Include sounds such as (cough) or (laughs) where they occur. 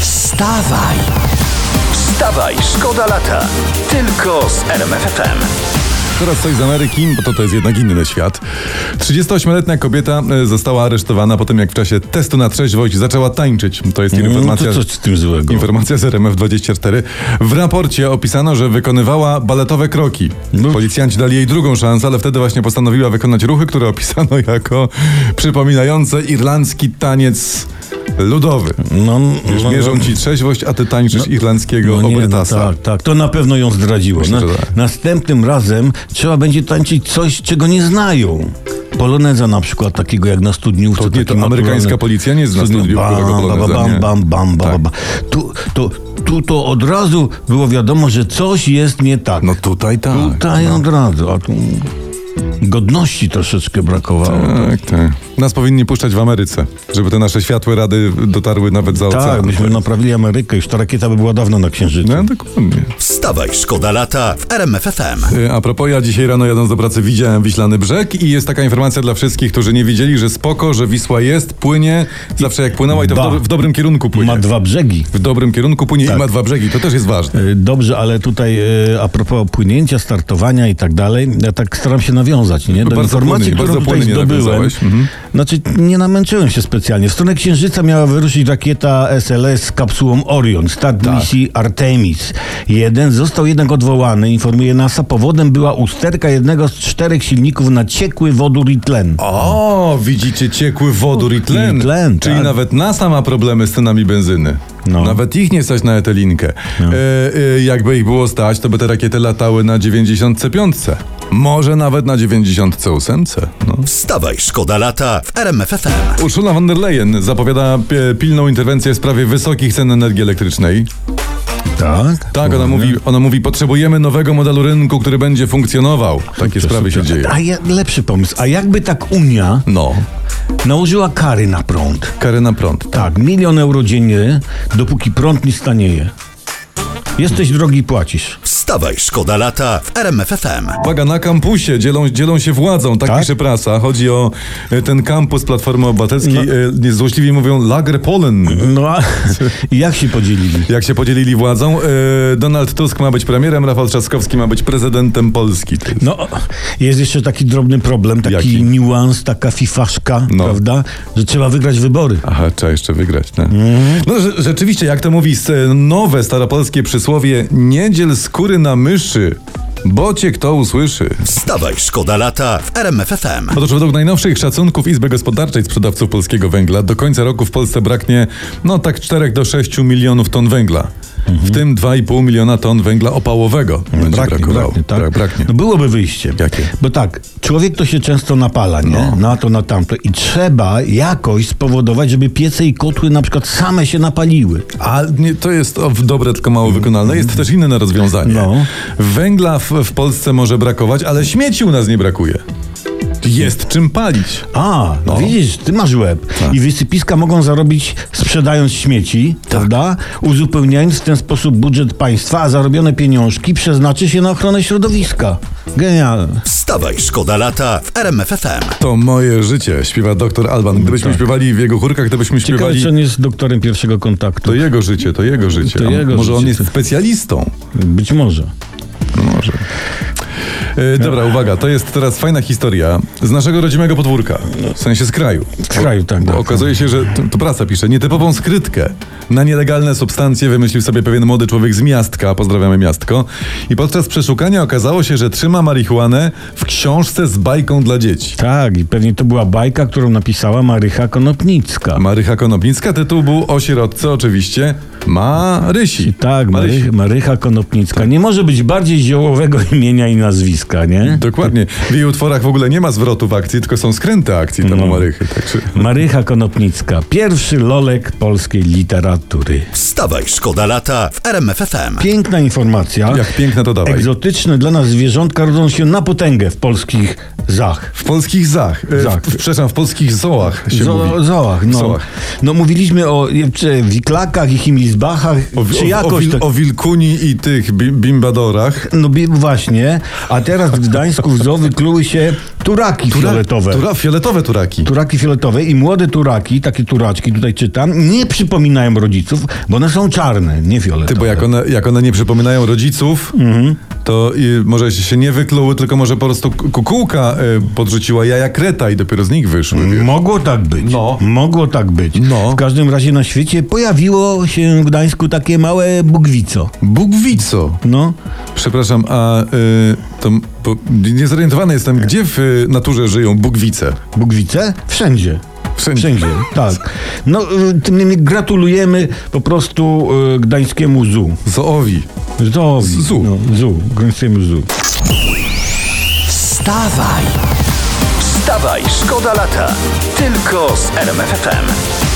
Wstawaj! Wstawaj, szkoda lata. Tylko z RMFFM. Teraz coś z Ameryki, bo to, to jest jednak inny świat. 38-letnia kobieta e, została aresztowana po tym, jak w czasie testu na trzeźwość zaczęła tańczyć. To jest No informacja. to co z tym złego? Informacja z RMF24. W raporcie opisano, że wykonywała baletowe kroki. No. Policjanci dali jej drugą szansę, ale wtedy właśnie postanowiła wykonać ruchy, które opisano (laughs) jako przypominające irlandzki taniec ludowy. No, Wiesz, no, mierzą no. ci trzeźwość, a ty tańczysz irlandzkiego No nie, no obrytasa. tak, tak. To na pewno ją zdradziło. Myślę, Na, tak. Następnym razem trzeba będzie tańczyć coś, czego nie znają. Poloneza na przykład, takiego jak na studniówce. To nie, to amerykańska policja nie zna Studniu- studniówkowego poloneza, bam, bam, bam, bam, Tak. bam. Tu, to, tu to od razu było wiadomo, że coś jest nie tak. No tutaj tak. Tutaj od razu. A tu godności troszeczkę brakowało. Tak, tak. Nas powinni puszczać w Ameryce, żeby te nasze światłe rady dotarły nawet za ocean. Tak, myśmy naprawili Amerykę, już ta rakieta by była dawno na Księżycu. No, dokładnie. Wstawaj, szkoda lata w RMFFM. Y, A propos, ja dzisiaj rano jadąc do pracy widziałem Wiślany Brzeg i jest taka informacja dla wszystkich, którzy nie widzieli, że spoko, że Wisła jest, płynie, zawsze jak płynęła i to w, dobry, w dobrym kierunku płynie. Ma dwa brzegi. W dobrym kierunku płynie Tak. i ma dwa brzegi, to też jest ważne. E, Dobrze, ale tutaj e, a propos płynięcia, startowania i tak dalej, ja tak staram się nawiązać, nie? Do Bardzo informacji, płynnie, którą tutaj zdobyłem. Mhm. Znaczy, nie namęczyłem się specjalnie. W stronę Księżyca miała wyruszyć rakieta SLS z kapsułą Orion, start Tak. misji Artemis. Jeden został jednak odwołany, informuje NASA. Powodem była usterka jednego z czterech silników na ciekły wodór i tlen. O, widzicie ciekły wodór i tlen. I tlen, Czyli tak. nawet NASA ma problemy z cenami benzyny. No. Nawet ich nie stać na etelinkę. E, e, jakby ich było stać, to by te rakiety latały na 95. Może nawet na 98. No. Wstawaj, szkoda lata w RMFFM. Ursula von der Leyen zapowiada pi- pilną interwencję w sprawie wysokich cen energii elektrycznej. Tak? Tak, ona mówi, ona mówi, potrzebujemy nowego modelu rynku, który będzie funkcjonował. Takie sprawy się dzieją. A ja, lepszy pomysł. A jakby tak Unia No, nałożyła kary na prąd? kary na prąd. Tak, milion euro dziennie, dopóki prąd nie stanieje. Jesteś drogi, płacisz. Wstawaj, szkoda lata w RMFFM. Uwaga, na kampusie dzielą, dzielą się władzą, tak, Tak? pisze prasa. Chodzi o e, ten kampus Platformy Obywatelskiej. No. E, złośliwie mówią Lager Polen. No a i (laughs) jak się podzielili? Jak się podzielili władzą, e, Donald Tusk ma być premierem, Rafał Trzaskowski ma być prezydentem Polski. No, jest jeszcze taki drobny problem, taki Jaki? niuans, taka fifaszka, No. prawda? Że trzeba wygrać wybory. Aha, trzeba jeszcze wygrać. No, Mhm. no rze- rzeczywiście, jak to mówi nowe staropolskie przysłowie, nie dziel skóry na myszy, bo cię kto usłyszy. Wstawaj, szkoda lata w RMFFM. Otóż według najnowszych szacunków Izby Gospodarczej sprzedawców polskiego węgla do końca roku w Polsce braknie no tak 4 do 6 milionów ton węgla. W tym 2,5 miliona ton węgla opałowego będzie. Braknie, brakowało. braknie, tak? Brak- braknie. No byłoby wyjście. Jakie? Bo tak, człowiek to się często napala, nie? No. Na to, na tamto. I trzeba jakoś spowodować, żeby piece i kotły na przykład same się napaliły. A nie, to jest dobre, tylko mało wykonalne. Jest też inne rozwiązanie. No. Węgla w, w Polsce może brakować, ale śmieci u nas nie brakuje. Jest czym palić. A, No. widzisz, ty masz łeb. Tak. I wysypiska mogą zarobić sprzedając śmieci, prawda? Uzupełniając w ten sposób budżet państwa, a zarobione pieniążki przeznaczy się na ochronę środowiska. Genialne. Wstawaj, szkoda lata w RMFFM. To moje życie, śpiewa doktor Alban. Gdybyśmy śpiewali w jego chórkach, to byśmy Tak. Ciekawe, śpiewali... czy on jest doktorem pierwszego kontaktu. To jego życie, to jego życie. To jego może on życie, jest to- specjalistą? Być może. No może. E, dobra, uwaga, to jest teraz fajna historia z naszego rodzimego podwórka, w sensie z kraju. Z kraju, tak. Bo tak. okazuje się, że to, to prasa pisze, nietypową skrytkę na nielegalne substancje wymyślił sobie pewien młody człowiek z miastka, pozdrawiamy miastko, i podczas przeszukania okazało się, że trzyma marihuanę w książce z bajką dla dzieci. Tak, i pewnie to była bajka, którą napisała Marycha Konopnicka. Marycha Konopnicka, tytuł był o sierotce oczywiście Marysi. tak, Marysi. Mary, Marycha Konopnicka. Nie może być bardziej ziołowego (laughs) imienia i nazwiska, nie? Dokładnie. W jej utworach w ogóle nie ma zwrotów akcji, tylko są skręty akcji tam No. Marychy. Także... Marycha Konopnicka, pierwszy lolek polskiej literatury. Wstawaj, szkoda lata w RMFFM. Piękna informacja. Jak piękne to dawaj. Egzotyczne dla nas zwierzątka rodzą się na potęgę w polskich zach. W polskich zach. E, Zach. W, przepraszam, w polskich zołach się Zo- mówi. zoach, no. Zoach. no. mówiliśmy o czy wiklakach i himilzbachach, O, czy o, o, jakoś wil, tak. o wilkuni i tych bi, bimbadorach. No bi- właśnie, a teraz w Gdańsku w zoo wykluły się turaki Tura- fioletowe. Tura, fioletowe turaki. Turaki fioletowe i młode turaki, takie turaczki, tutaj czytam, nie przypominają rodziców, bo one są czarne, nie fioletowe. Ty, bo jak one, jak one nie przypominają rodziców, Mhm. To może się nie wykluły, tylko może po prostu ku- kukułka y, podrzuciła jaja kreta i dopiero z nich wyszły. wiesz. Mogło tak być. No. Mogło tak być. No. W każdym razie na świecie pojawiło się w Gdańsku takie małe bugwico. Bóg-wico. No. Przepraszam, a y, to bo niezorientowany jestem, gdzie w y, naturze żyją bugwice? Bugwice? Wszędzie. Wszędzie. Wszędzie, tak. No, y, tym niemniej gratulujemy po prostu y, gdańskiemu zoo. Zoowi. Zoowi. Zoo. No, zoo. Gdańskiemu zoo. Wstawaj! Wstawaj, szkoda lata. Tylko z RMFFM.